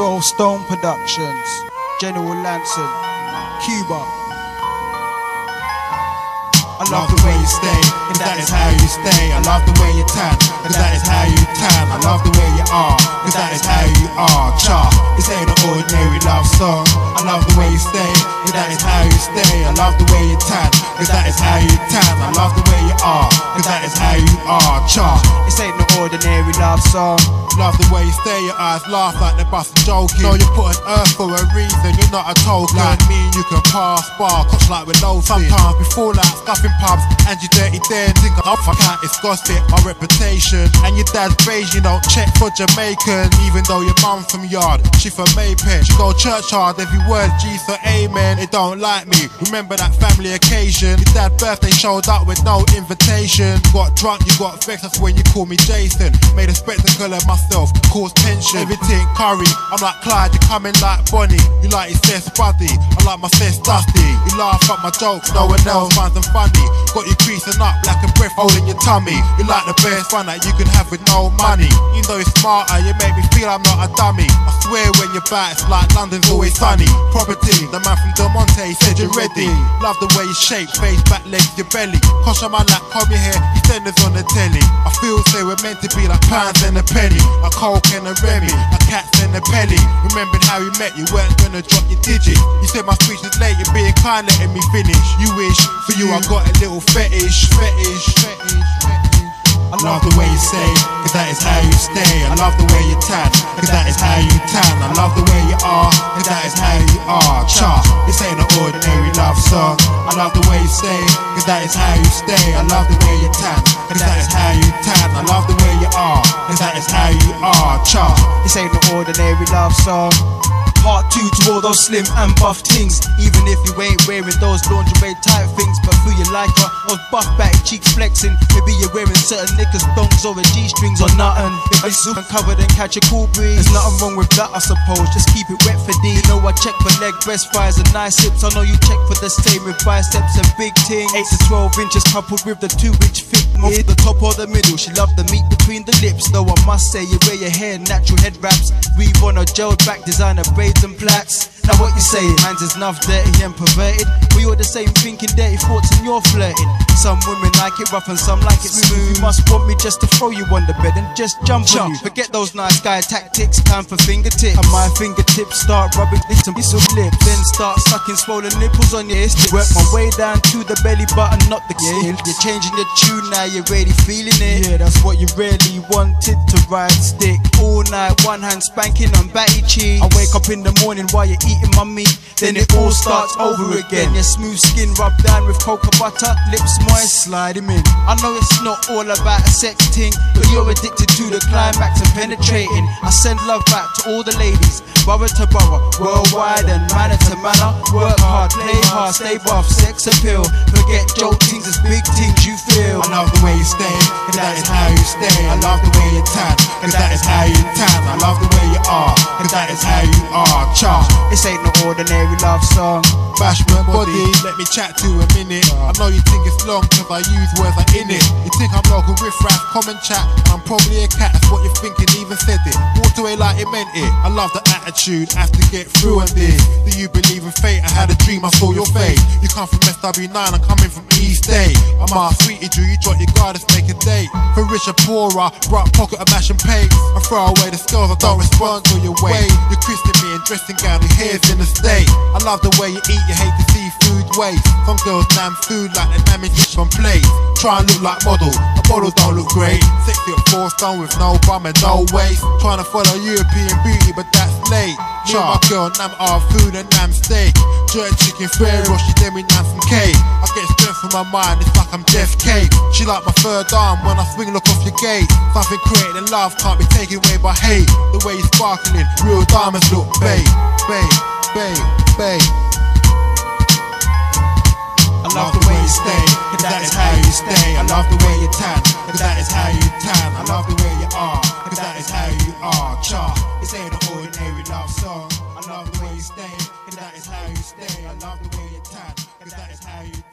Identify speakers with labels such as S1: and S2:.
S1: 12 Stone Productions, General Lanson, Cuba.
S2: I love the way you stay, cause that is how you stay. I love the way you tan, cause that is how you tan. I love the way you are, cause that is how you are. Cha, this ain't an ordinary love song. I love the way you stay, cause that is how you stay. I love the way you tan, cause that is how you tan. I love the way you are, cause that is how you are. Cha,
S1: ordinary love song.
S2: Love the way you stare your eyes laugh like they're busting joking. Know you're put on earth for a reason, you're not a token. Like me, you can pass bar, coach like we're low. Sometimes we fall out scuffing pubs, and you dirty then think I'm fuck out, it's gossip, my reputation. And your dad's beige, you don't check for Jamaican, even though your mum from yard, she from May Pen. She go church hard, every word G so amen. They don't like me, remember that family occasion. Your dad's birthday showed up with no invitation. Got drunk, you got vexed, that's when you call me Jason. Made a spectacle of myself, caused tension. Everything curry, I'm like Clyde, you coming like Bonnie. You like your sis Buddy, I like my sis Dusty. You laugh at my jokes, no one else finds them funny. Got you creasing up like a breath holding your tummy. You like the best fun that you can have with no money. You know you're smarter, you make me feel I'm not a dummy. I swear when you're back, it's like London's always sunny. Property, the man from Del Monte said you're ready. Love the way you shape, face, back, legs, your belly. Kosh on my lap, comb your hair, you on the telly. I feel say we're meant to be like pounds and a penny. A coke and a Remy, a cat and a pelly. Remembered how we met, you weren't gonna drop your digit. You said my speech was late, you're being kind, letting me finish. You wish, for you I got a little fetish, fetish, fetish, fetish. I love the way you say, cause that is how you stay. I love the way you tan, cause that is how you tan. I love the way you are, cause that is how you are. Cha, this ain't an ordinary love song. I love the way you stay, cause that is how you stay. I love the way you tan, cause that is how you tan. I love the way you are, cause that is how you are. Cha.
S1: This ain't no ordinary love song. Part two to all those slim and buff things. Even if you ain't wearing those lingerie type things, but feel you like her, those buff back cheeks flexing. Maybe you're wearing certain knickers, dongs, or a G strings or nothing. If it's super covered and catch a cool breeze, there's nothing wrong with that, I suppose. Just keep it wet for D. You know I check for leg breast fires and nice hips. I know you check for the same with biceps and big things. Eight to twelve inches coupled with the two inch fit. Off the top or the middle, she love the meat between the lips. Though I must say, you wear your hair natural head wraps. Weave on a gel back designer braids and plaits. Now what you saying? Man's is enough dirty and perverted. We all the same thinking dirty thoughts and you're flirting. Some women like it rough and some like it smooth. You must want me just to throw you on the bed and just jump on you. Forget those nice guy tactics, time for fingertips. And my fingertips start rubbing and bits of lips. Then start sucking swollen nipples on your hips. Work my way down to the belly button, not the skin. You're changing your tune now, you're really feeling it. Yeah, that's what you really wanted to ride stick. All night, one hand spanking on batty cheeks. I wake up in the morning while you're eating my meat. Then it all starts over again. Your smooth skin rubbed down with cocoa butter, lips moist, slide him in. I know it's not all about a sex ting, but you're addicted to the climax and penetrating. I send love back to all the ladies, borough to borough, worldwide and manner to manner. Work hard, play hard, stay buff, sex appeal. Forget joke things, it's big things you feel.
S2: I love the way you stay, cause that is how you stay. I love the way you tan, cause that is how you tan. I love the way you are, cause that is how you are. Cha.
S1: This ain't no ordinary love song.
S2: Bash my body, let me chat to a minute. I know you think it's long, cause I use words like in it. You think I'm local riff raff, common chat. I'm probably a cat, that's what you're thinking, even said it. Walked away like it meant it. I love the attitude, I have to get through on this. Do you believe in fate? I had a dream, I saw your face. You come from SW9, I'm coming from East Day. I'm a sweetie Drew, you drop your let's make a date. For rich or poorer, brought pocket of mash and paint. I throw away the skills, I don't respond to your way. You're christening me in dressing gown, your hair's in a state. I love the way you eat, you hate to see food waste. Some girls nam food like the nam is on plate. Try and look like model, a model don't look great. Six foot four stone with no bum and no waist. Trying to follow European beauty, but that's late. Show my girl nam our food and nam steak. Jerk chicken Pharaoh, she then we nam some cake. I get strength from my mind, it's like I'm Jeff Cake. She like my third arm when I swing, look off your gate. Something created in love can't be taken away by hate. The way you sparkling, real diamonds look babe, babe, babe, babe. I love the way you stay, cause that is how you stay. I love the way you tan, cause that is how you tan. I love night.